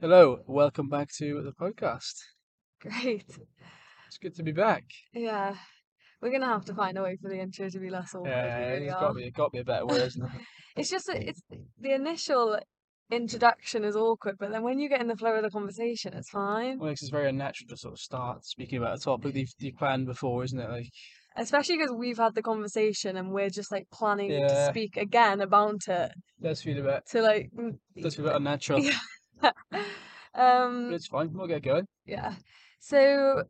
Hello, welcome back to the podcast. Great. It's good to be back. Yeah. We're gonna have to find a way for the intro to be less awkward. Yeah, really it's got to be, it got to be a better word, isn't it? It's just that it's the initial introduction is awkward, but then when you get in the flow of the conversation, it's fine. Well, it's very unnatural to sort of start speaking about a topic you've, you've planned before, isn't it? Like, Especially because we've had the conversation and we're just like planning to speak again about it. does feel a bit, To like, does feel a bit unnatural. yeah. Um, it's fine. We'll get going. yeah. So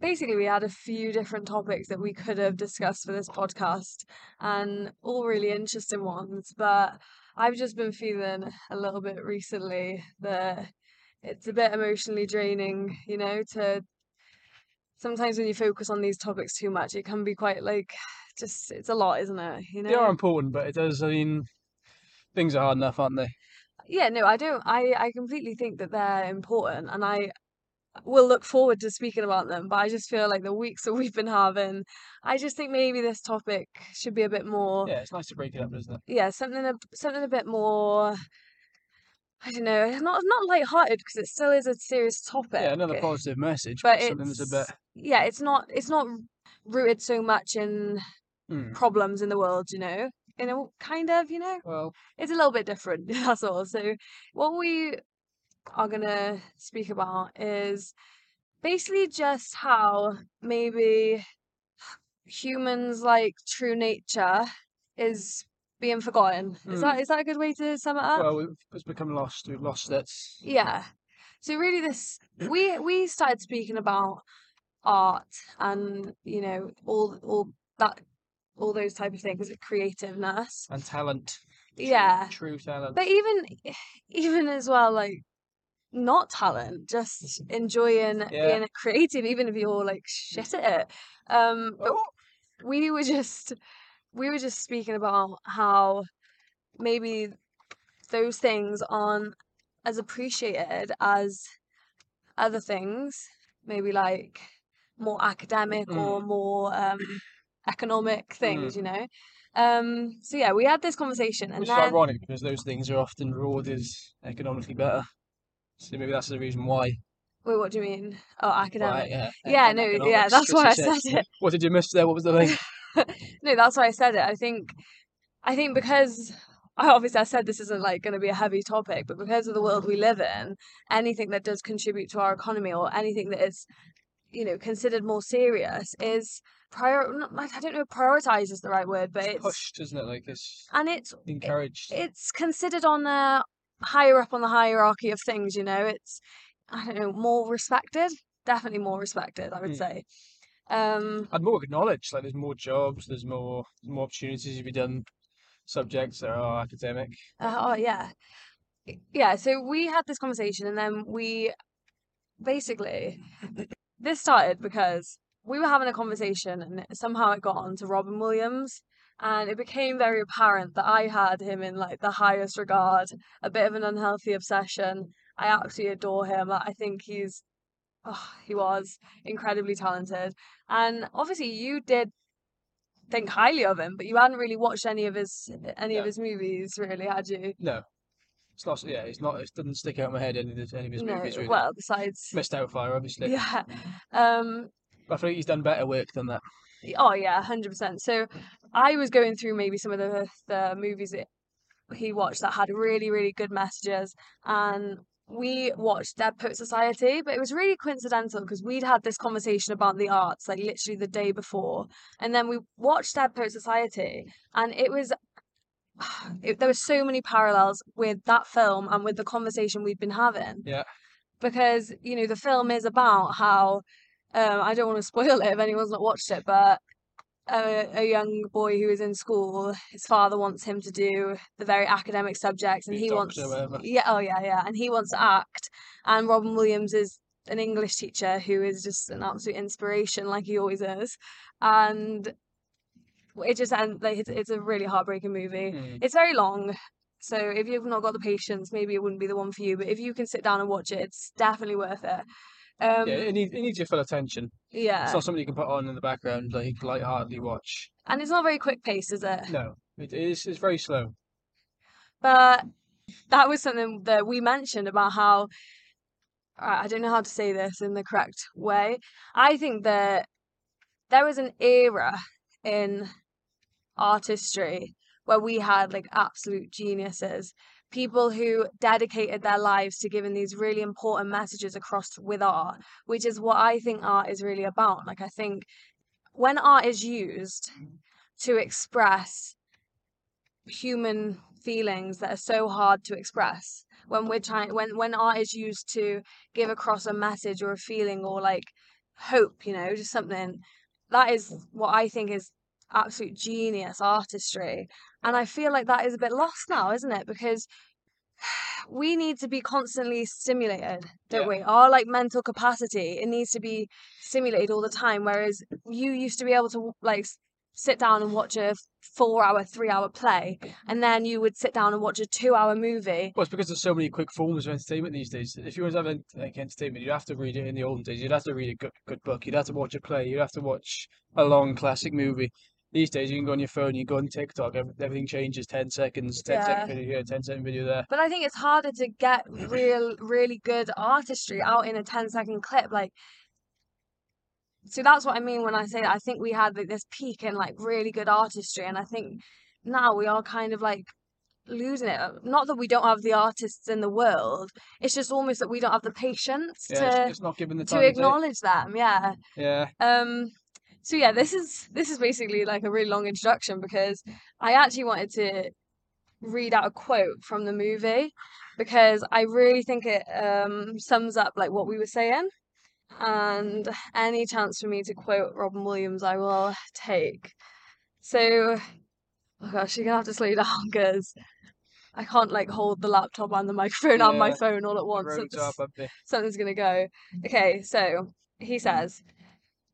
basically, we had a few different topics that we could have discussed for this podcast, and all really interesting ones. But I've just been feeling a little bit recently that it's a bit emotionally draining, you know, to sometimes when you focus on these topics too much, it can be quite like just it's a lot, isn't it? You know? They are important, but it does. I mean, things are hard enough, aren't they? Yeah, no, I don't. I I completely think that they're important, and I will look forward to speaking about them. But I just feel like the weeks that we've been having, I just think maybe this topic should be a bit more, Yeah, it's nice to break it up, isn't it? yeah, something a something a bit more. I don't know, not not light-hearted because it still is a serious topic. Yeah, another positive message, but but something that's a bit. yeah, it's not it's not rooted so much in Hmm. problems in the world, you know. You know, kind of, you know. Well, it's a little bit different that's all so what we are gonna speak about is basically just how maybe humans like true nature is being forgotten is Mm. that is that a good way to sum it up well, it's become lost. We've lost it. yeah so really this we we started speaking about art and you know all all that all those type of things creativeness And talent. True- yeah True talent. But even even as well, like not talent, just enjoying Yeah. being creative, even if you're like shit at it. Um, but Oh, we were just we were just speaking about how maybe those things aren't as appreciated as other things, maybe like more academic or more um economic things, you know. Um, so yeah, we had this conversation and Which is then ironic because those things are often rewarded economically better. So maybe that's the reason why. Wait, what do you mean? Oh, academic. Right, yeah. Yeah, no, yeah, that's why I said it. What did you miss there? What was the link? No, that's why I said it. I think, I think because I obviously I said this isn't like going to be a heavy topic, but because of the world we live in, anything that does contribute to our economy or anything that is, you know, considered more serious is prior. Not, I don't know, if prioritize is the right word, but it's Pushed, isn't it? Like it's and it's encouraged. it's considered on a higher up on the hierarchy of things. You know, it's I don't know more respected. Definitely more respected, I would Hmm. say. Um, and more acknowledged. Like there's more jobs, there's more more opportunities if you've done subjects that are academic. Uh, oh yeah, yeah. So we had this conversation, and then we basically this started because we were having a conversation, and somehow it got on to Robin Williams, and it became very apparent that I had him in like the highest regard, a bit of an unhealthy obsession. I absolutely adore him. I think he's, oh, he was incredibly talented, and obviously you did think highly of him, but you hadn't really watched any of his any of his movies, really, had you? No, it's not. Yeah, it's not. It doesn't stick out in my head any of, any of his No, movies really. well, besides, Mrs. Doubtfire, obviously. yeah, um, But I think he's done better work than that. oh yeah, hundred percent. So I was going through maybe some of the the movies that he watched that had really really good messages, and we watched Dead Poet Society, but it was really coincidental because we'd had this conversation about the arts like literally the day before, and then we watched Dead Poet Society, and it was. It, there were so many parallels with that film and with the conversation we'd been having. Yeah. because you know the film is about how um, I don't want to spoil it if anyone's not watched it, but a, a young boy who is in school, his father wants him to do the very academic subjects, and Be he wants yeah, oh yeah, yeah, and he wants to act, and Robin Williams is an English teacher who is just an absolute inspiration, like he always is, and it just and like it's, it's a really heartbreaking movie. Mm. It's very long, so if you've not got the patience, maybe it wouldn't be the one for you. But if you can sit down and watch it, it's definitely worth it. Um, yeah, it needs, it needs your full attention. yeah, It's not something you can put on in the background, like light-heartedly watch. and it's not very quick paced, is it? No, it is. It's very slow. But that was something that we mentioned about how I I don't know how to say this in the correct way. I think that there was an era in artistry where we had like absolute geniuses, people who dedicated their lives to giving these really important messages across with art, which is what I think art is really about. Like, I think when art is used to express human feelings that are so hard to express, when we're trying, when when art is used to give across a message or a feeling or like hope, you know, just something that is what I think is absolute genius artistry. And I feel like that is a bit lost now, isn't it? Because we need to be constantly stimulated, don't Yeah. we? Our like mental capacity, it needs to be stimulated all the time. Whereas you used to be able to like sit down and watch a four hour, three hour play, and then you would sit down and watch a two hour movie. Well, it's because there's so many quick forms of entertainment these days. If you want to have like entertainment, you'd have to read it in the olden days. You'd have to read a good, good book. You'd have to watch a play. You'd have to watch a long classic movie. These days, you can go on your phone, you go on TikTok, everything changes 10 seconds, 10 Yeah. second video here, 10 second video there. But I think it's harder to get real, really good artistry out in a 10 second clip. Like, so that's what I mean when I say that I think we had like, this peak in like really good artistry, and I think now we are kind of like losing it. Not that we don't have the artists in the world, it's just almost that we don't have the patience Yeah, to it's not given the time day. acknowledge them. Yeah. Yeah, Um. So yeah, this is this is basically like a really long introduction because I actually wanted to read out a quote from the movie because I really think it um sums up like what we were saying. And any chance for me to quote Robin Williams, I will take. So, oh gosh, you're gonna have to slow down because I can't like hold the laptop and the microphone and my phone all at once. It's- bumpy. something's gonna go. Okay, so he says,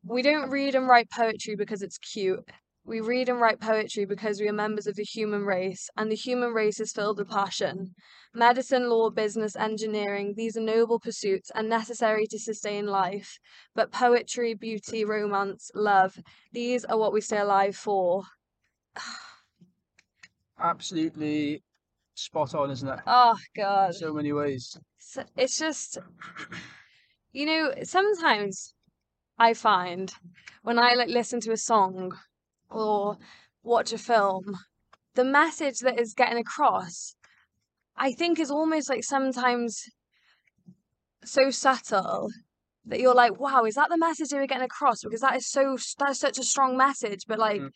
We don't read and write poetry because it's cute. We read and write poetry because we are members of the human race, and the human race is filled with passion. Medicine, law, business, engineering, these are noble pursuits and necessary to sustain life. But poetry, beauty, romance, love, these are what we stay alive for. Absolutely spot on, isn't it? Oh, In God. so many ways. So it's just, you know, sometimes I find when I like listen to a song or watch a film, the message that is getting across, I think is almost like sometimes so subtle that you're like, wow, is that the message they were getting across? Because that is so that is such a strong message, but like Mm.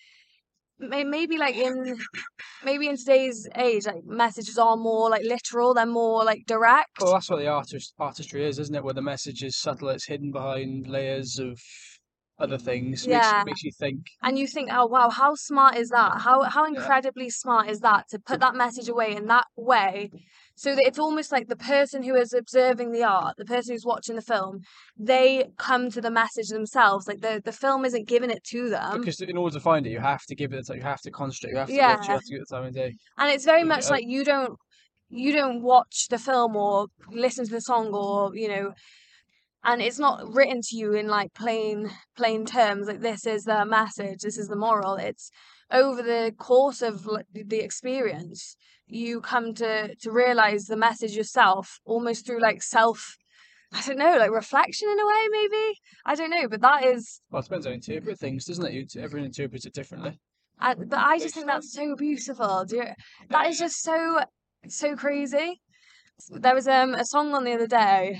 May, maybe like in maybe in today's age, like messages are more like literal, they're more like direct. Well, that's what the artist artistry is, isn't it? Where the message is subtle, it's hidden behind layers of other things. Makes Yeah. makes you think. and you think, oh wow, how smart is that? How how incredibly smart is that to put that message away in that way, so that it's almost like the person who is observing the art, the person who's watching the film, they come to the message themselves. Like the the film isn't giving it to them, Because in order to find it, you have to give it. You have to concentrate. You have to watch. Yeah. You have to give it time of day. and it's very much uh, like you don't you don't watch the film or listen to the song or you know. And it's not written to you in like plain plain terms like this is the message, this is the moral. It's over the course of the experience you come to to realize the message yourself almost through like self I don't know like reflection in a way maybe I don't know but that is Well, it depends how you interpret things, doesn't it? Everyone interprets it differently. I, but I just think that's so beautiful do you, that is just so so crazy there was um a song on the other day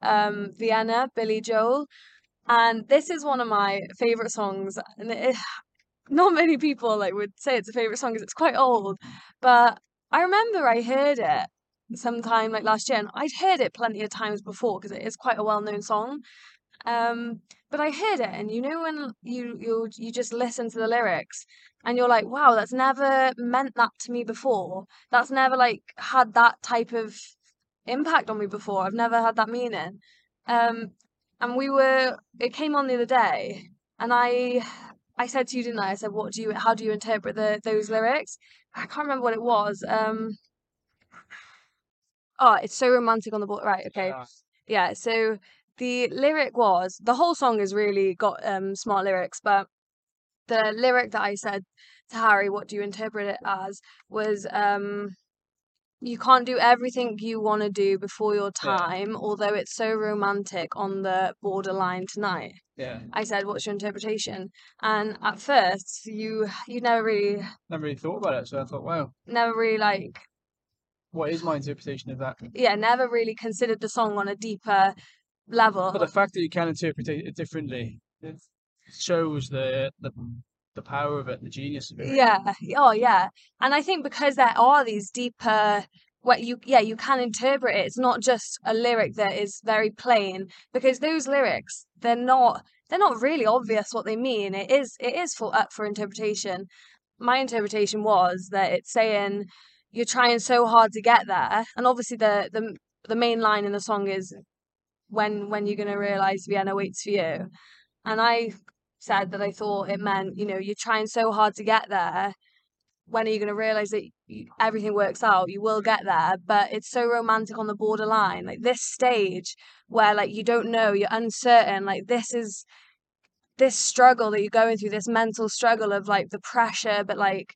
um Vienna Billy Joel and this is one of my favorite songs and it, not many people like would say it's a favorite song because it's quite old but I remember I heard it sometime like last year and I'd heard it plenty of times before because it is quite a well-known song um but I heard it and you know when you you you just listen to the lyrics and you're like wow that's never meant that to me before. That's never like had that type of impact on me before. I've never had that meaning. Um and we were it came on the other day and I I said to you didn't I? I said what do you how do you interpret the those lyrics? I can't remember what it was um oh it's so romantic on the board right okay. Yeah. yeah so the lyric was the whole song has really got um smart lyrics but the lyric that I said to Harry what do you interpret it as? was um you can't do everything you want to do before your Yeah. time, although it's so romantic on the borderline tonight. Yeah. I said, "What's your interpretation?" And at first, you you never really Never really thought about it, so I thought, wow, never really like what is my interpretation of that? yeah never really considered the song on a deeper level. But the fact that you can interpret it differently it shows the the the power of it, the genius of it. Yeah. Oh, yeah. And I think because there are these deeper, what you, yeah, you can interpret it. It's not just a lyric that is very plain because those lyrics, they're not, they're not really obvious what they mean. It is, it is for up for interpretation. My interpretation was that it's saying you're trying so hard to get there, and obviously the the the main line in the song is when when you're gonna realize Vienna waits for you, and I said that I thought it meant, you know, you're trying so hard to get there. When are you going to realize that everything works out? You will get there, but it's so romantic on the borderline. Like this stage where like you don't know, you're uncertain. Like this is this struggle that you're going through, this mental struggle of like the pressure, but like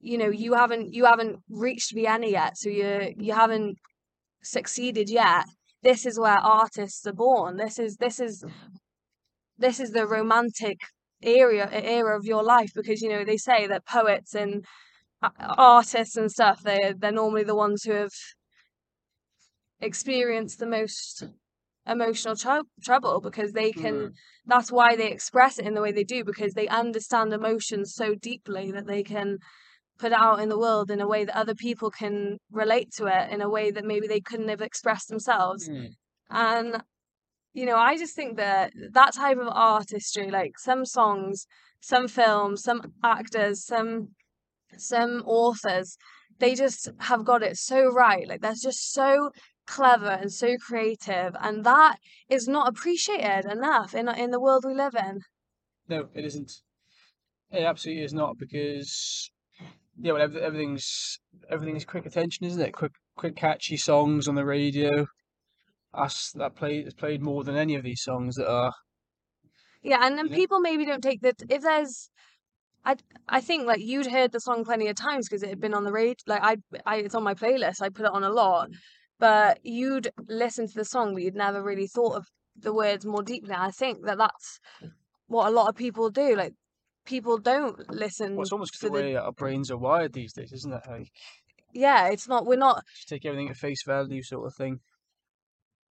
you know, you haven't you haven't reached Vienna yet, so you you haven't succeeded yet. This is where artists are born. This is this is mm-hmm. This is the romantic era era of your life because you know they say that poets and artists and stuff they they're normally the ones who have experienced the most emotional trou- trouble because they can Mm. that's why they express it in the way they do because they understand emotions so deeply that they can put it out in the world in a way that other people can relate to it in a way that maybe they couldn't have expressed themselves Mm. and you know, I just think that that type of artistry, like some songs, some films, some actors, some some authors, they just have got it so right. Like they're just so clever and so creative, and that is not appreciated enough in in the world we live in. No, it isn't. It absolutely is not because yeah, well, every- everything's everything's quick attention, isn't it? Quick, quick, catchy songs on the radio. Us that play is played more than any of these songs that are. Yeah, and then people maybe don't take that if there's. I I think like you'd heard the song plenty of times because it had been on the radio. Like I, I it's on my playlist. I put it on a lot, but you'd listen to the song, but you'd never really thought of the words more deeply. I think that that's what a lot of people do. Like people don't listen Well, it's almost for the way our brains are wired these days, isn't it? Like yeah. It's not. We're not. just take everything at face value, sort of thing.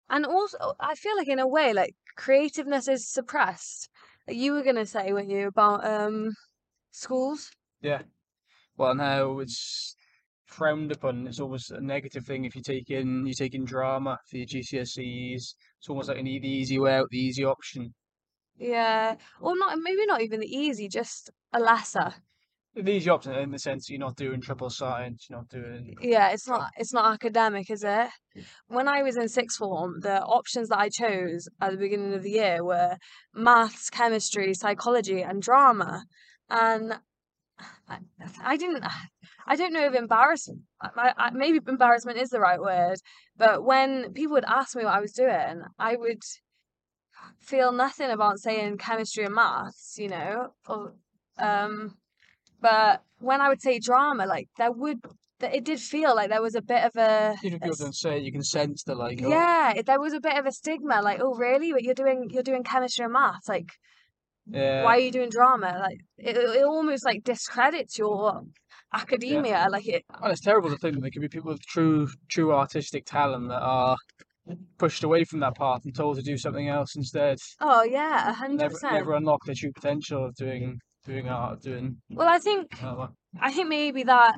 And also, I feel like in a way, like creativeness is suppressed. Like you were gonna say, weren't you, about um schools? Yeah. Well, now it's frowned upon. It's almost a negative thing if you take in you take in drama for your GCSEs. It's almost like an e- the easy way out, the easy option. Yeah, or not. Maybe not even the easy, just a lesser. The easy option in the sense you're not doing triple science, you're not doing Yeah, it's not. It's not academic, is it? When I was in sixth form, the options that I chose at the beginning of the year were maths, chemistry, psychology, and drama. And I, I didn't. I don't know if embarrassment. I, I, maybe embarrassment is the right word, but when people would ask me what I was doing, I would feel nothing about saying chemistry and maths, you know. Or, um, but when I would say drama, like there would, it did feel like there was a bit of a, even if a people don't say it, you can sense the like, oh, yeah, it, there was a bit of a stigma, like, oh really? But you're doing you're doing chemistry and maths, like yeah, why are you doing drama? Like it, it almost like discredits your academia. Like it, And it's terrible to think that there could be people with true, true artistic talent that are pushed away from that path and told to do something else instead. oh yeah, a hundred Never, percent. never unlock their true potential of doing, doing art, doing. Well, I think Uh, I think maybe that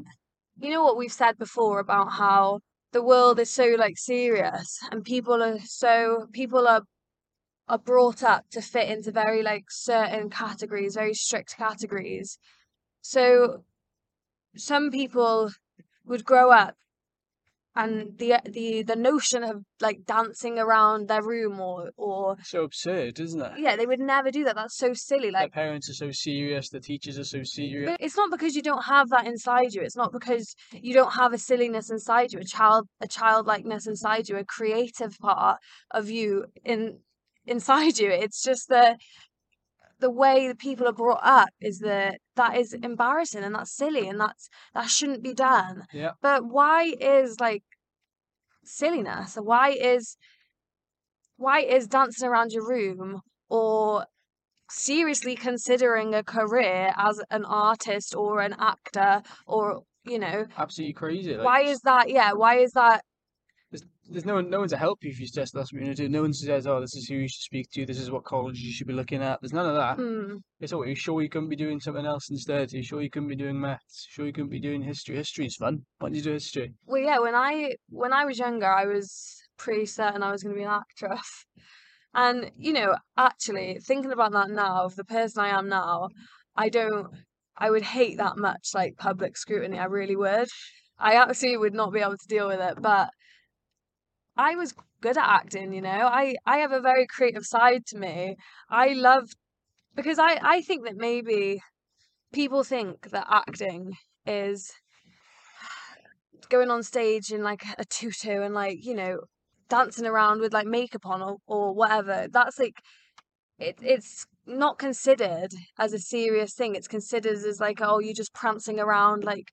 you know what we've said before about how the world is so like serious and people are so people are are brought up to fit into very like certain categories, very strict categories. So some people would grow up and mm. the the the notion of like dancing around their room or or so absurd, isn't it? yeah, they would never do that. That's so silly. Their Like parents are so serious, the teachers are so serious. But it's not because you don't have that inside you. It's not because you don't have a silliness inside you, a child, a childlikeness inside you, a creative part of you in inside you. It's just that the way that people are brought up is that that is embarrassing and that's silly and that's that shouldn't be done. Yeah. But why is like silliness? Why is why is dancing around your room or seriously considering a career as an artist or an actor or you know Absolutely crazy. Like, why is that yeah why is that there's, no one, no one to help you if you suggest that's what you're gonna do. No one says, "Oh, this is who you should speak to. This is what college you should be looking at." There's none of that. hmm, It's all. Are you sure you couldn't be doing something else instead? Are you sure you couldn't be doing maths? Sure you couldn't be doing history? History's fun. Why don't you do history? well yeah when i when i was younger i was pretty certain i was going to be an actress and you know actually thinking about that now of the person i am now i don't i would hate that much like public scrutiny i really would i absolutely would not be able to deal with it but i was good at acting you know? I i have a very creative side to me. I love because i i think that maybe people think that acting is going on stage in like a tutu and like you know dancing around with like makeup on or, or whatever. That's like it, it's not considered as a serious thing. It's considered as like oh you're just prancing around like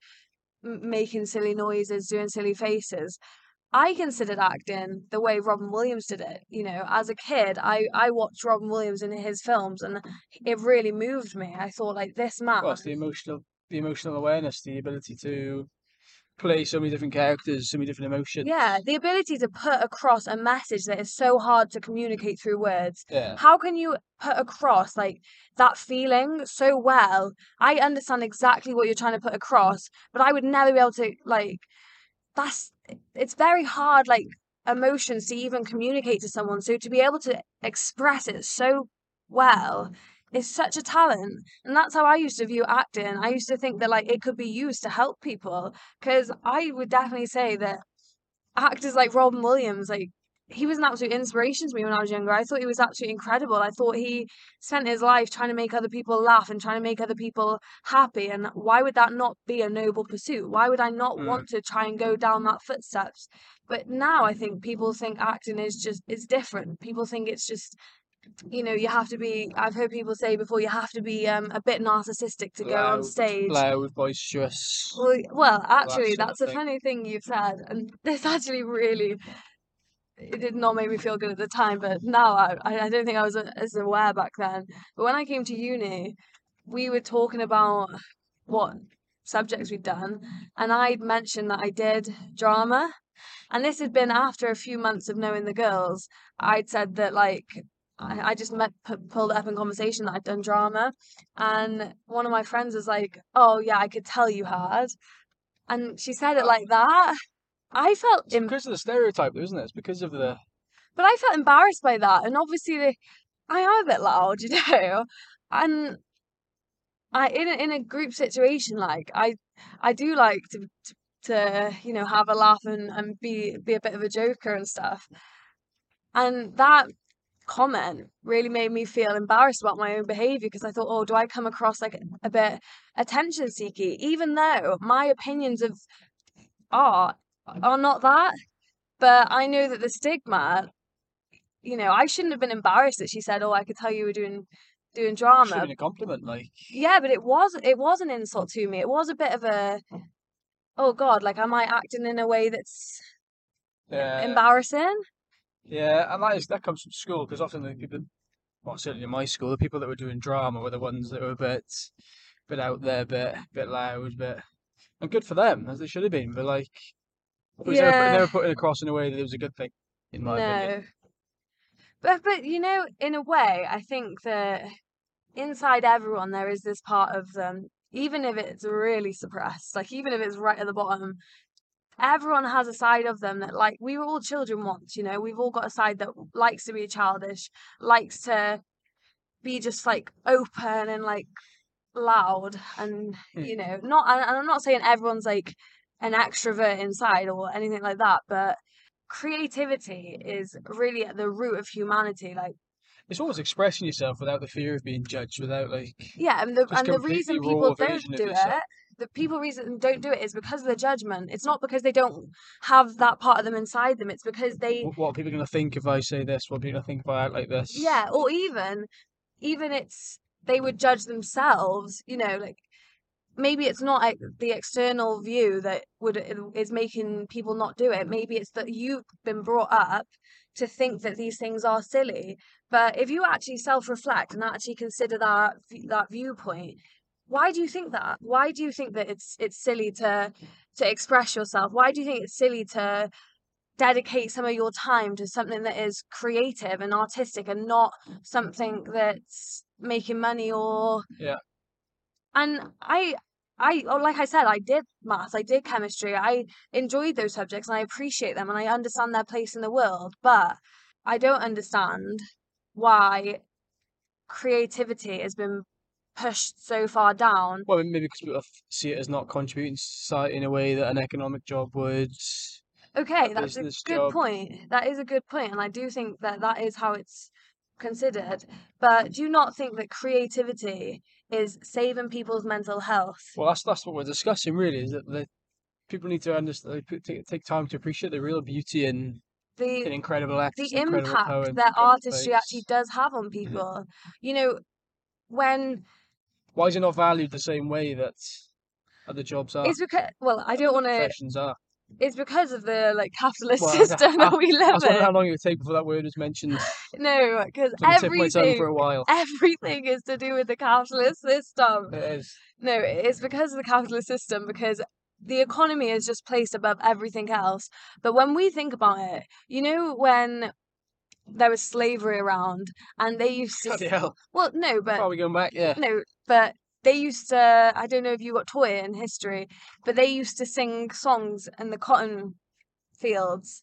making silly noises doing silly faces i considered acting the way robin williams did it you know as a kid i i watched robin williams in his films and it really moved me i thought like this man Well, it's the emotional, the emotional awareness, the ability to play so many different characters, so many different emotions. Yeah, the ability to put across a message that is so hard to communicate through words. Yeah. How can you put across like that feeling so well? I understand exactly what you're trying to put across, but I would never be able to like that's it's very hard like mm. emotions to even communicate to someone. So to be able to express it so well is such a talent. And that's how I used to view acting. I used to think that like it could be used to help people because I would definitely say that actors like Robin Williams, like he was an absolute inspiration to me when I was younger. I thought he was absolutely incredible. I thought he spent his life trying to make other people laugh and trying to make other people happy. And why would that not be a noble pursuit? Why would I not Mm. want to try and go down that footsteps? But now I think people think acting is just it's different. People think it's just you know you have to be. I've heard people say before you have to be um, a bit narcissistic to go on stage. Loud, boisterous. Well, well, actually, of that's a thing. funny thing you've said, and this actually really it did not make me feel good at the time, but now I I don't think I was as aware back then. But when I came to uni, we were talking about what subjects we'd done, and I'd mentioned that I did drama, and this had been after a few months of knowing the girls. I'd said that like. I I just met, pu- pulled up in conversation that I'd done drama, and one of my friends was like, "Oh yeah, I could tell you had," and she said it like that. I felt It's em- because of the stereotype, though, isn't it? It's because of the. but I felt embarrassed by that, and obviously I am a bit loud, oh, you know, and I in a, in a group situation like I I do like to to, to you know have a laugh and, and be be a bit of a joker and stuff, and that comment really made me feel embarrassed about my own behavior because I thought, oh, do I come across like a bit attention seeky, even though my opinions of art are not that. But I know that the stigma, you know, I shouldn't have been embarrassed that she said, "Oh, I could tell you were doing doing Should have drama." been a compliment, like. Yeah, but it was it was an insult to me. It was a bit of a, oh God, like am I acting in a way that's Yeah. embarrassing? Yeah, and that is that comes from school because often the people, well, certainly in my school, the people that were doing drama were the ones that were a bit, bit out there, bit, bit loud, bit, and good for them as they should have been. But like, it was never, put- Yeah. never put it across in a way that it was a good thing, in my opinion. No. But but you know, in a way, I think that inside everyone there is this part of them, even if it's really suppressed, like even if it's right at the bottom, everyone has a side of them that like we were all children once, you know, we've all got a side that likes to be childish, likes to be just like open and like loud and Hmm. you know, not and I'm not saying everyone's like an mm-hmm. extrovert inside or anything like that, but creativity is really at the root of humanity. Like, It's always expressing yourself without the fear of being judged, without like, yeah, and the and the reason people don't do it, the mm. people reason don't do it is because of the judgment. It's not because they don't have that part of them inside them. It's because they, what, what are people going to think if I say this? What are people going to think if I act like this? yeah, or even, even it's they would judge themselves, you know, like maybe it's not like the external view that would uh, is making people not do it. Maybe it's that you've been brought up to think that these things are silly. But if you actually self-reflect and actually consider that that viewpoint, why do you think that? Why do you think that it's it's silly to to express yourself? Why do you think it's silly to dedicate some of your time to something that is creative and artistic and not something that's making money or Yeah. and I I oh, like I said, I did maths, I did chemistry, I enjoyed those subjects and I appreciate them and I understand their place in the world, but I don't understand why creativity has been pushed so far down. Well, maybe because people see it as not contributing to society in a way that an economic job would. Okay, that's a good job. point. That is a good point, and I do think that that is how it's considered. But do you not think that creativity is saving people's mental health? Well, that's that's what we're discussing really. Is that the people need to understand, take, take time to appreciate the real beauty in The incredible acts, the incredible impact that artistry plays. actually does have on mm-hmm. people. You know, when Why is it not valued the same way that other jobs are? it's because well, I don't want to. professions are. It's because of the like capitalist Well, system that we I live was wondering how long it would take before that word was mentioned. No, because It's on the tip of my tongue everything for a while. everything is to do with the capitalist system. It is. No, it's because of the capitalist system, because the economy is just placed above everything else. But when we think about it, you know, when there was slavery around and they used to. Bloody hell. Well, no, are but. we going back? Yeah. No, but they used to. I don't know if you got taught it in history, but they used to sing songs in the cotton fields.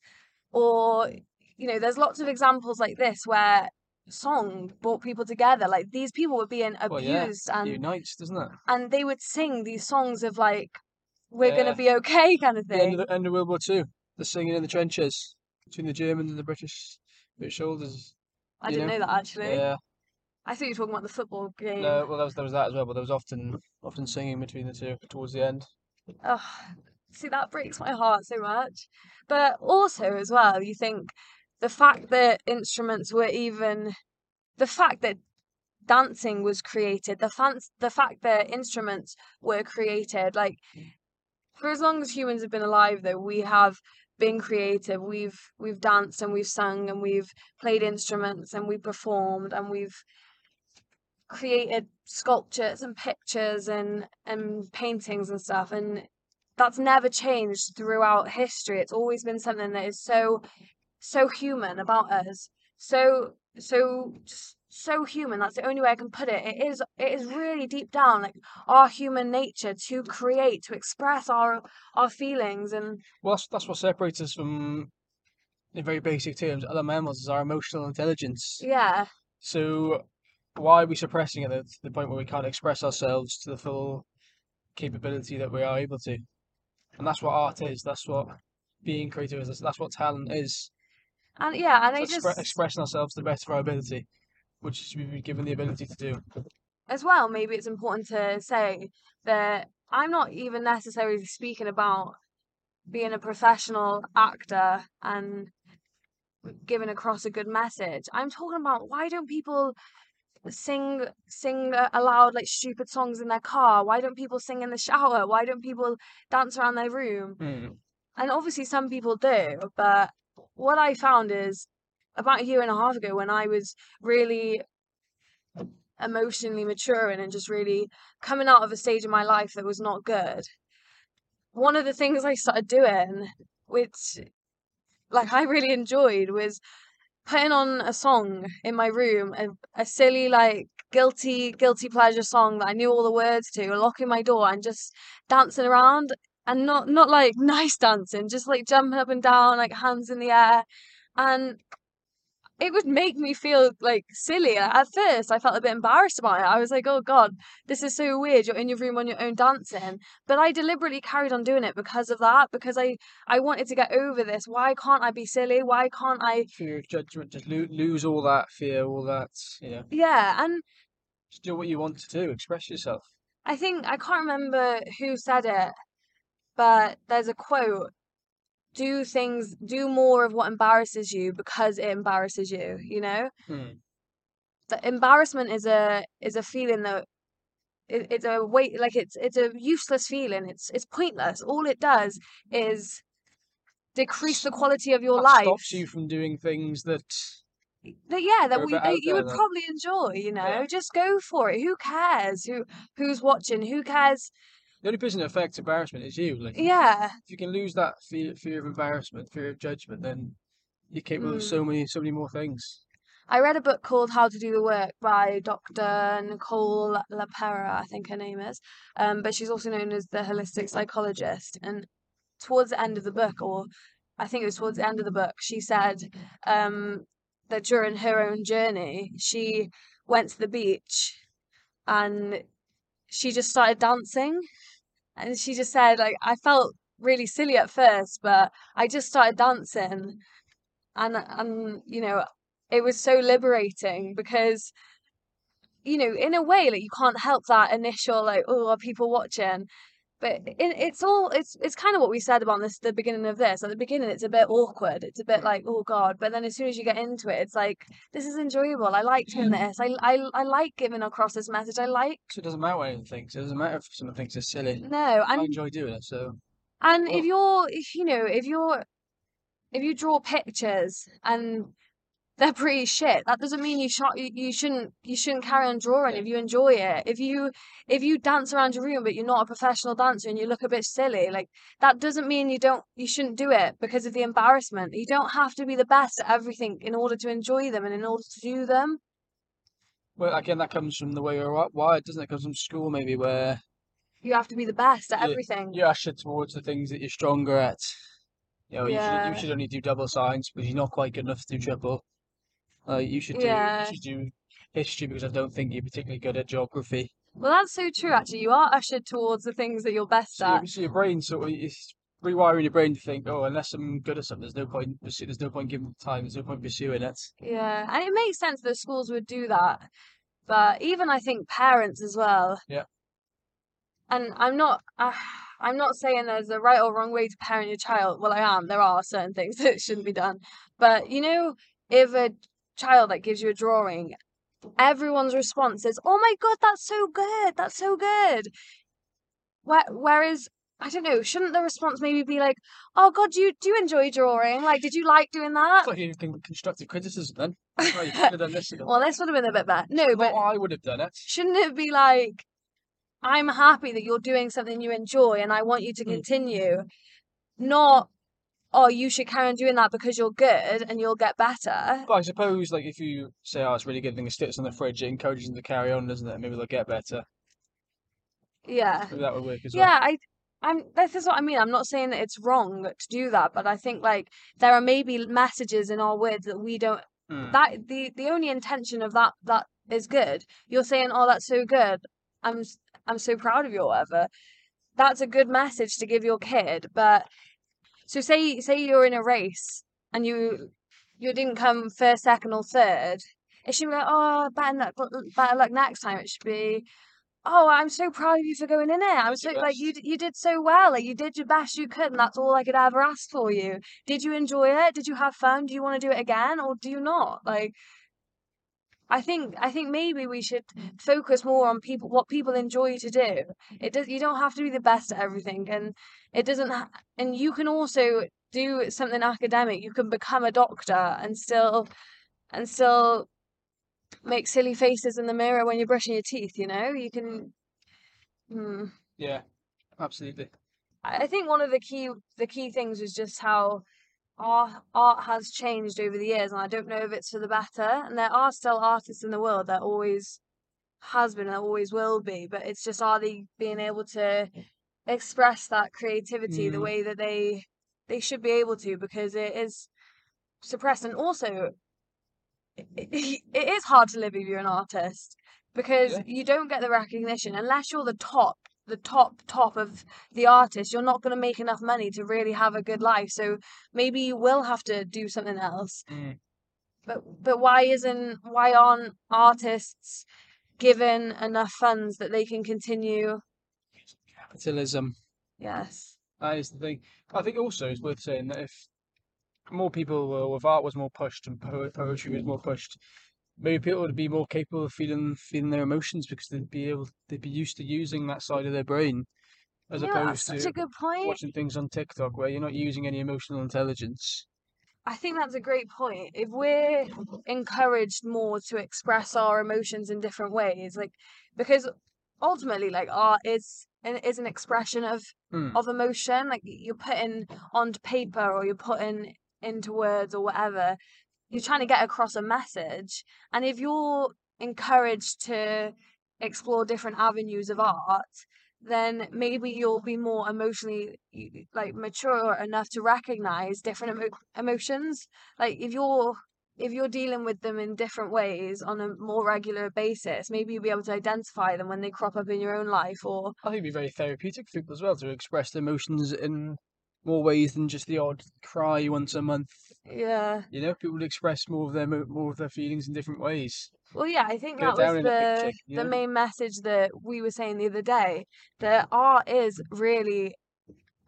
Or, you know, there's lots of examples like this where song brought people together. Like these people were being Well, yeah. abused It and unites, doesn't it? and they would sing these songs of like we're Yeah. gonna be okay kind of The end thing of, the, end of World War Two. The singing in the trenches between the Germans and the British British soldiers. i didn't know? know that actually Yeah. I thought you were talking about the football game. No, well, there was, there was that as well, but there was often often singing between the two towards the end. Ugh, see that breaks my heart so much. But also as well you think the fact that instruments were even the fact that dancing was created the fan- the fact that instruments were created like for as long as humans have been alive though we have been creative. We've we've danced and we've sung and we've played instruments and we've performed and we've created sculptures and pictures and and paintings and stuff and that's never changed throughout history. It's always been something that is so so human about us so so just so human. That's the only way i can put it. It is it is really deep down like our human nature to create to express our our feelings and Well, that's, that's what separates us from, in very basic terms, other mammals is our emotional intelligence. yeah. So why are we suppressing it to the point where we can't express ourselves to the full capability that we are able to? And that's what art is. That's what being creative is. That's, what talent is. and yeah and i It's just expressing ourselves to the best of our ability, which we've been given the ability to do. as well, maybe it's important to say that I'm not even necessarily speaking about being a professional actor and giving across a good message. I'm talking about why don't people sing sing aloud like stupid songs in their car? Why don't people sing in the shower? Why don't people dance around their room? Hmm. And obviously some people do, but what I found is about a year and a half ago when I was really emotionally maturing and just really coming out of a stage in my life that was not good. One of the things I started doing, which like I really enjoyed, was putting on a song in my room, a, a silly like guilty guilty pleasure song that I knew all the words to, locking my door and just dancing around and not not like nice dancing, just like jumping up and down, like hands in the air. And it would make me feel like silly. At first, I felt a bit embarrassed about it. I was like, oh God, this is so weird. You're in your room on your own dancing. But I deliberately carried on doing it because of that, because I, I wanted to get over this. Why can't I be silly? Why can't I? Fear of judgment, just lo- lose all that fear, all that, you know, Yeah. And just do what you want to do, express yourself. I think, I can't remember who said it, but there's a quote do things, do more of what embarrasses you because it embarrasses you, you know? Hmm. that embarrassment is a is a feeling that it, it's a weight like it's it's a useless feeling. It's it's pointless. All it does is decrease the quality of your That life. stops you from doing things that That yeah, that we that you would then. probably enjoy. You know, Yeah. just go for it. Who cares? Who who's watching? Who cares? The only person that affects embarrassment is you. Like Yeah, if you can lose that fear fear of embarrassment, fear of judgment, then you're capable of so many so many more things. I read a book called How to Do the Work by Dr. Nicole LePera, I think her name is. Um, but she's also known as the holistic psychologist. And towards the end of the book, or I think it was towards the end of the book, she said um, that during her own journey, she went to the beach and she just started dancing. And she just said, like, I felt really silly at first, but I just started dancing. And, and you know, it was so liberating because you know in a way like you can't help that initial like oh are people watching but mm. it, it's all it's it's kind of what we said about this the beginning of this. At the beginning it's a bit awkward. It's a bit like oh god. But then as soon as you get into it it's like this is enjoyable. I like doing this. I i, I like giving across this message. I like So it doesn't matter what anyone thinks. It doesn't matter if someone thinks it's silly. no I enjoy doing it. So. And if Oh. you're, if you know, if you're, if you draw pictures and they're pretty shit, that doesn't mean you should you, you shouldn't you shouldn't carry on drawing if you enjoy it. If you if you dance around your room but you're not a professional dancer and you look a bit silly, like that doesn't mean you don't you shouldn't do it because of the embarrassment. You don't have to be the best at everything in order to enjoy them and in order to do them. well, again, that comes from the way we're wired, doesn't it? It comes from school maybe where You have to be the best at Yeah, everything. you're ushered towards the things that you're stronger at. You know, you should Yeah. you should only do double science because you're not quite good enough to do triple. Uh, you should do Yeah. you should do history because I don't think you're particularly good at geography. Well, that's so true. Actually, you are ushered towards the things that you're best So, at. your- so your brain sort of it's rewiring your brain to think, oh, unless I'm good at something, there's no point. pursu- There's no point giving it time. There's no point pursuing it. Yeah, and it makes sense that schools would do that. But even I think parents as well. Yeah. And I'm not uh, I'm not saying there's a right or wrong way to parent your child. Well, I am. There are certain things that shouldn't be done. But you know, if a child that gives you a drawing, everyone's response is, "Oh my God, that's so good. That's so good." Where, whereas I don't know, shouldn't the response maybe be like, "Oh God, do you do you enjoy drawing? Like, did you like doing that?" It's like you can constructive criticism then. You could have done this. Well, this would have been a bit better. No, Not but I would have done it. shouldn't it be like, I'm happy that you're doing something you enjoy and I want you to Mm. continue, not, oh, you should carry on doing that because you're good and you'll get better. But I suppose, like, if you say, "Oh, it's really good," then it sticks on the fridge, it encourages them to carry on, doesn't it? Maybe they'll get better. Yeah. Maybe that would work as well. Yeah, I, I'm, this is what I mean. I'm not saying that it's wrong to do that, but I think like there are maybe messages in our words that we don't Mm. that the the only intention of that that is good. You're saying, "Oh, that's so good. I'm I'm so proud of you," or whatever. That's a good message to give your kid. But so say say you're in a race and you mm-hmm. you didn't come first, second, or third. It should be like, "Oh, better luck, better luck next time." It should be. Oh, I'm so proud of you for going in it. I'm Did so like you you did so well. Like you did your best you could, and that's all I could ever ask for you. Did you enjoy it? Did you have fun? Do you want to do it again, or do you not? Like, I think I think maybe we should focus more on people what people enjoy to do. It does. You don't have to be the best at everything, and it doesn't. Ha- and you can also do something academic. You can become a doctor and still and still make silly faces in the mirror when you're brushing your teeth. You know, you can. Hmm. Yeah, absolutely. I I think one of the key the key things is just how art art has changed over the years, and I don't know if it's for the better. And there are still artists in the world that always has been and always will be, but it's just are they being able to express that creativity the Mm. way that they they should be able to because it is suppressed and also it, it is hard to live if you're an artist because Yeah. you don't get the recognition unless you're the top the top top of the artist you're not going to make enough money to really have a good life so maybe you will have to do something else Mm. but but why isn't why aren't artists given enough funds that they can continue Capitalism. yes That is the thing. I think also it's worth saying that if more people were, if art was more pushed and poetry was more pushed, maybe people would be more capable of feeling feeling their emotions because they'd be able they'd be used to using that side of their brain as yeah, opposed that's such to a good point. watching things on TikTok where you're not using any emotional intelligence. I think that's a great point. If we're encouraged more to express our emotions in different ways, like because ultimately, like art is an is an expression of Hmm. of emotion. Like you're putting onto paper or you're putting into words or whatever. You're trying to get across a message, and if you're encouraged to explore different avenues of art, then maybe you'll be more emotionally like mature enough to recognize different emo- emotions. Like if you're if you're dealing with them in different ways on a more regular basis maybe you'll be able to identify them when they crop up in your own life or I think it'd be very therapeutic for people as well to express their emotions in more ways than just the odd cry once a month. yeah You know, people express more of their more of their feelings in different ways. well yeah i think it that was the picture, the know? main message that we were saying the other day that art is really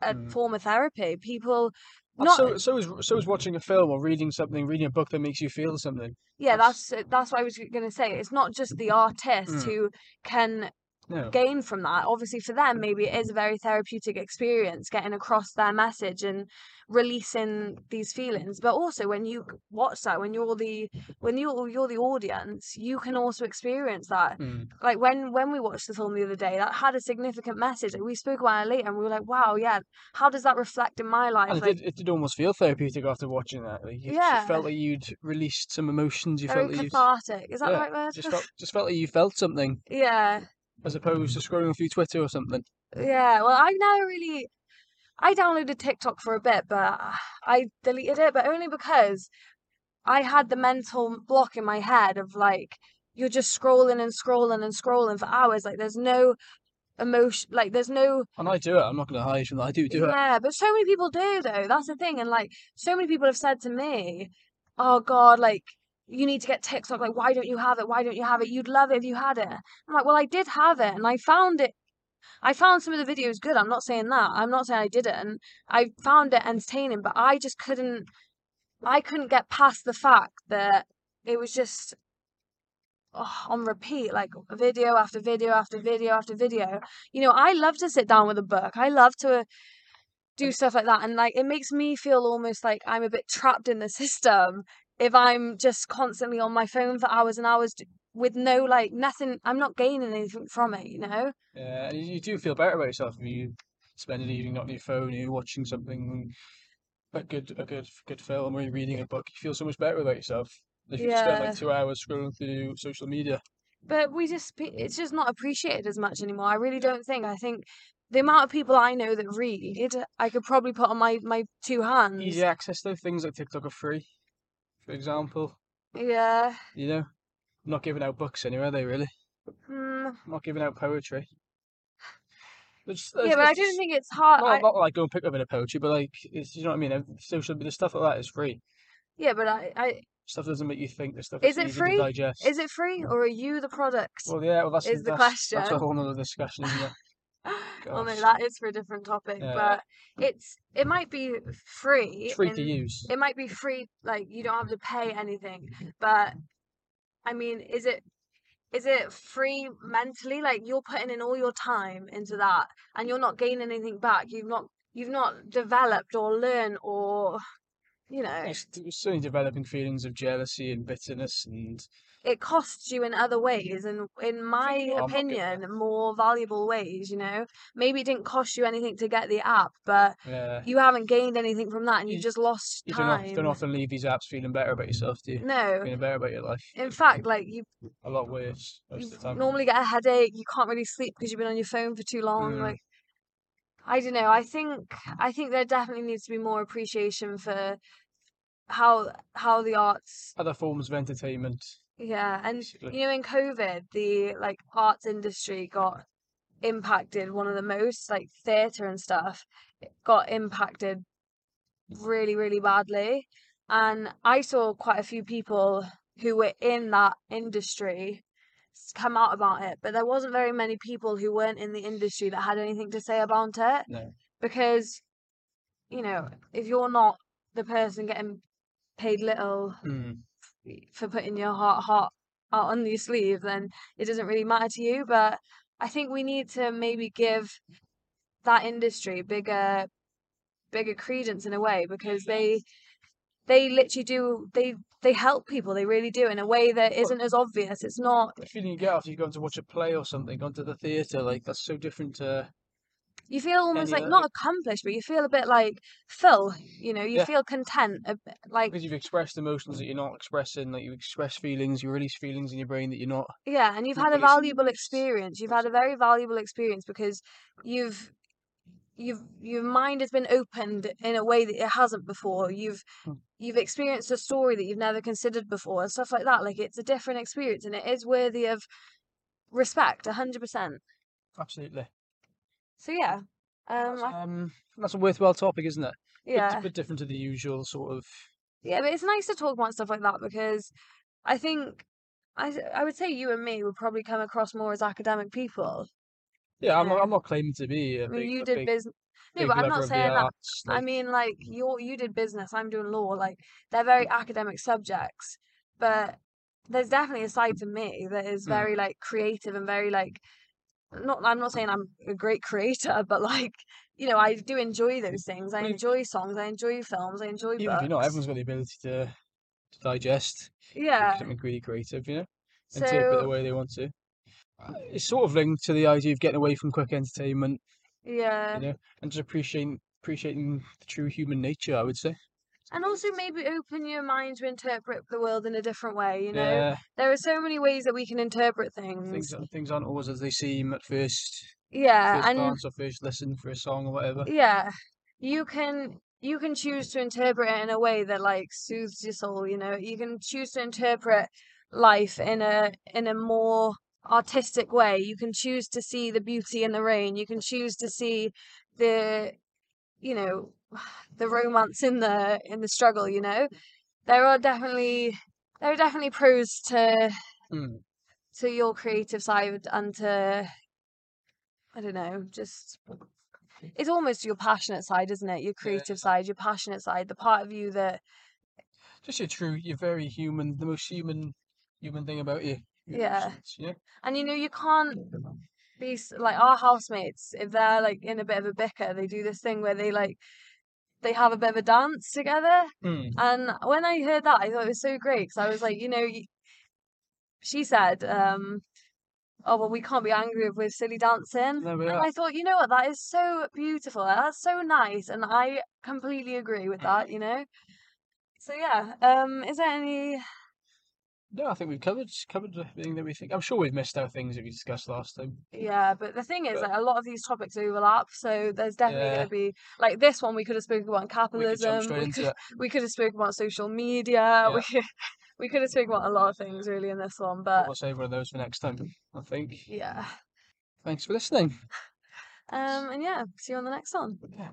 a Mm. form of therapy people not so so is so is watching a film or reading something, reading a book that makes you feel something. yeah That's that's that's what i was going to say it's not just the artist Mm. who can no. gain from that. Obviously, for them, maybe it is a very therapeutic experience getting across their message and releasing these feelings. But also, when you watch that, when you're the when you're you're the audience, you can also experience that. Mm. Like when when we watched the film the other day, that had a significant message. Like, we spoke about it later, and we were like, "Wow, yeah, how does that reflect in my life?" And it did, it did almost feel therapeutic after watching that. Like you, Yeah. felt like you'd released some emotions. You very felt like cathartic. Is that yeah, the right word? just felt just felt like you felt something yeah. As opposed to scrolling through Twitter or something. Yeah, well, I never really. I downloaded TikTok for a bit, but I deleted it, but only because I had the mental block in my head of like, you're just scrolling and scrolling and scrolling for hours. Like, there's no emotion, like, there's no. And I do it. I'm not going to hide from that. I do do it. Yeah, but so many people do, though. That's the thing. And like, so many people have said to me, oh God, like, you need to get TikTok. Like, why don't you have it? Why don't you have it? You'd love it if you had it. I'm like, well, I did have it and I found it I found some of the videos good. I'm not saying that. I'm not saying I didn't. I found it entertaining, but I just couldn't. I couldn't get past the fact that it was just oh, on repeat, like video after video after video after video. You know, I love to sit down with a book. I love to do stuff like that, and like it makes me feel almost like I'm a bit trapped in the system if I'm just constantly on my phone for hours and hours with no like nothing. I'm not gaining anything from it. You know. Yeah, and you, do feel better about yourself if you spend an evening not on your phone, you're watching something, a good, a good, good film, or you're reading a book. You feel so much better about yourself if you spend like two hours scrolling through social media. but we just it's just not appreciated as much anymore. I really don't think. I think the amount of people I know that read, I could probably put on my my two hands. Easy access though, things like TikTok are free, for example. Yeah. You know, not giving out books anywhere, are they really? Mm, Not giving out poetry. It's, yeah, it's, but I don't think it's hard. Not, I, not like go and pick up in a poetry, but like it's you know what I mean. Social the stuff like that is free. yeah, but I, I Stuff doesn't make you think. The stuff Is it free? is it free or are you the product? Well, yeah. Well, that's is the that's, That's a question. whole other discussion, isn't it? Oh well, no, that is for a different topic. Yeah. But it's it might be free. It's free to use. It might be free, like you don't have to pay anything. But I mean, is it is it free mentally? Like you're putting in all your time into that, and you're not gaining anything back. You've not you've not developed or learned or you know It's, it's certainly developing feelings of jealousy and bitterness, and it costs you in other ways and in my Well, I'm not getting opinion more valuable ways you know maybe it didn't cost you anything to get the app but yeah, you haven't gained anything from that and you You- just lost you don't, time of- don't often leave these apps feeling better about yourself, do you? no Feeling better about your life. in fact like you A lot worse most you of the time. normally get a headache you can't really sleep because you've been on your phone for too long Mm. like i don't know i think i think there definitely needs to be more appreciation for how how the arts Other forms of entertainment. Yeah and you know in covid the like arts industry got impacted one of the most like theater and stuff it got impacted really really badly and i saw quite a few people who were in that industry come out about it but there wasn't very many people who weren't in the industry that had anything to say about it No. because you know if you're not the person getting paid little Mm. For putting your heart heart are on your sleeve, then it doesn't really matter to you. But I think we need to maybe give that industry bigger bigger credence in a way because they they literally do they they help people they really do in a way that isn't as obvious it's not The feeling you get after you go to watch a play or something, gone to the theatre, like that's so different to you feel almost like not accomplished but you feel a bit like full you know you Yeah. feel content a bit, like because you've expressed emotions that you're not expressing, like you express feelings, you release feelings in your brain that you're not. Yeah, and you've had a valuable experience. You've had a very valuable experience because you've you've your mind has been opened in a way that it hasn't before. You've Hmm. you've experienced a story that you've never considered before and stuff like that. Like it's a different experience and it is worthy of respect, a hundred percent. Absolutely. So yeah. Um That's, I, um, that's a worthwhile topic, isn't it? Yeah. a bit different to the usual sort of. Yeah, but it's nice to talk about stuff like that because I think I I would say you and me would probably come across more as academic people. Yeah, I'm not, I'm not claiming to be I mean, big, you did big, business. No, but I'm not saying that. arts. I mean, like you you did business, I'm doing law. Like they're very academic subjects, but there's definitely a side to me that is Mm. very like creative and very like not. I'm not saying I'm a great creator, but like you know, I do enjoy those things. I enjoy songs. I enjoy films. I enjoy even if you're not, everyone's got the ability to, to digest Yeah. something really creative, you know, and take it the way they want to. Uh, It's sort of linked to the idea of getting away from quick entertainment, yeah, you know, and just appreciating appreciating the true human nature. I would say. And also maybe open your mind to interpret the world in a different way. You know, Yeah, there are so many ways that we can interpret things things. Uh, things aren't always as they seem at first Yeah, first and glance or first listen for a song or whatever. yeah you can you can choose to interpret it in a way that like soothes your soul you know you can choose to interpret life in a in a more artistic way you can choose to see the beauty in the rain you can choose to see the you know the romance in the in the struggle you know there are definitely there are definitely pros to Mm. to your creative side and to I don't know, just it's almost your passionate side, isn't it? Your Yeah, creative side, your passionate side, the part of you that just your true, you're very human, the most human human thing about you. Yeah. you and you know you can't be like our housemates if they're like in a bit of a bicker, they do this thing where they like they have a bit of a dance together. Mm. And when I heard that, I thought it was so great because I was like, you know, she said, um, "Oh well, we can't be angry if we're silly dancing." And. I thought, you know what, that is so beautiful. That's so nice, and I completely agree with that. You know. So yeah, um, is there any? No, I think we've covered covered everything that we think. I'm sure we've missed out things that we discussed last time. Yeah, but the thing is, But- like, a lot of these topics overlap, so there's definitely Yeah. going to be like this one. We could have spoken about We could capitalism. jump straight We into could it. we could have spoken about social media. We could we could have spoken about a lot of things really in this one, but We'll save one of those for next time. I think. yeah. Thanks for listening. Um, and yeah, see you on the next one. Yeah.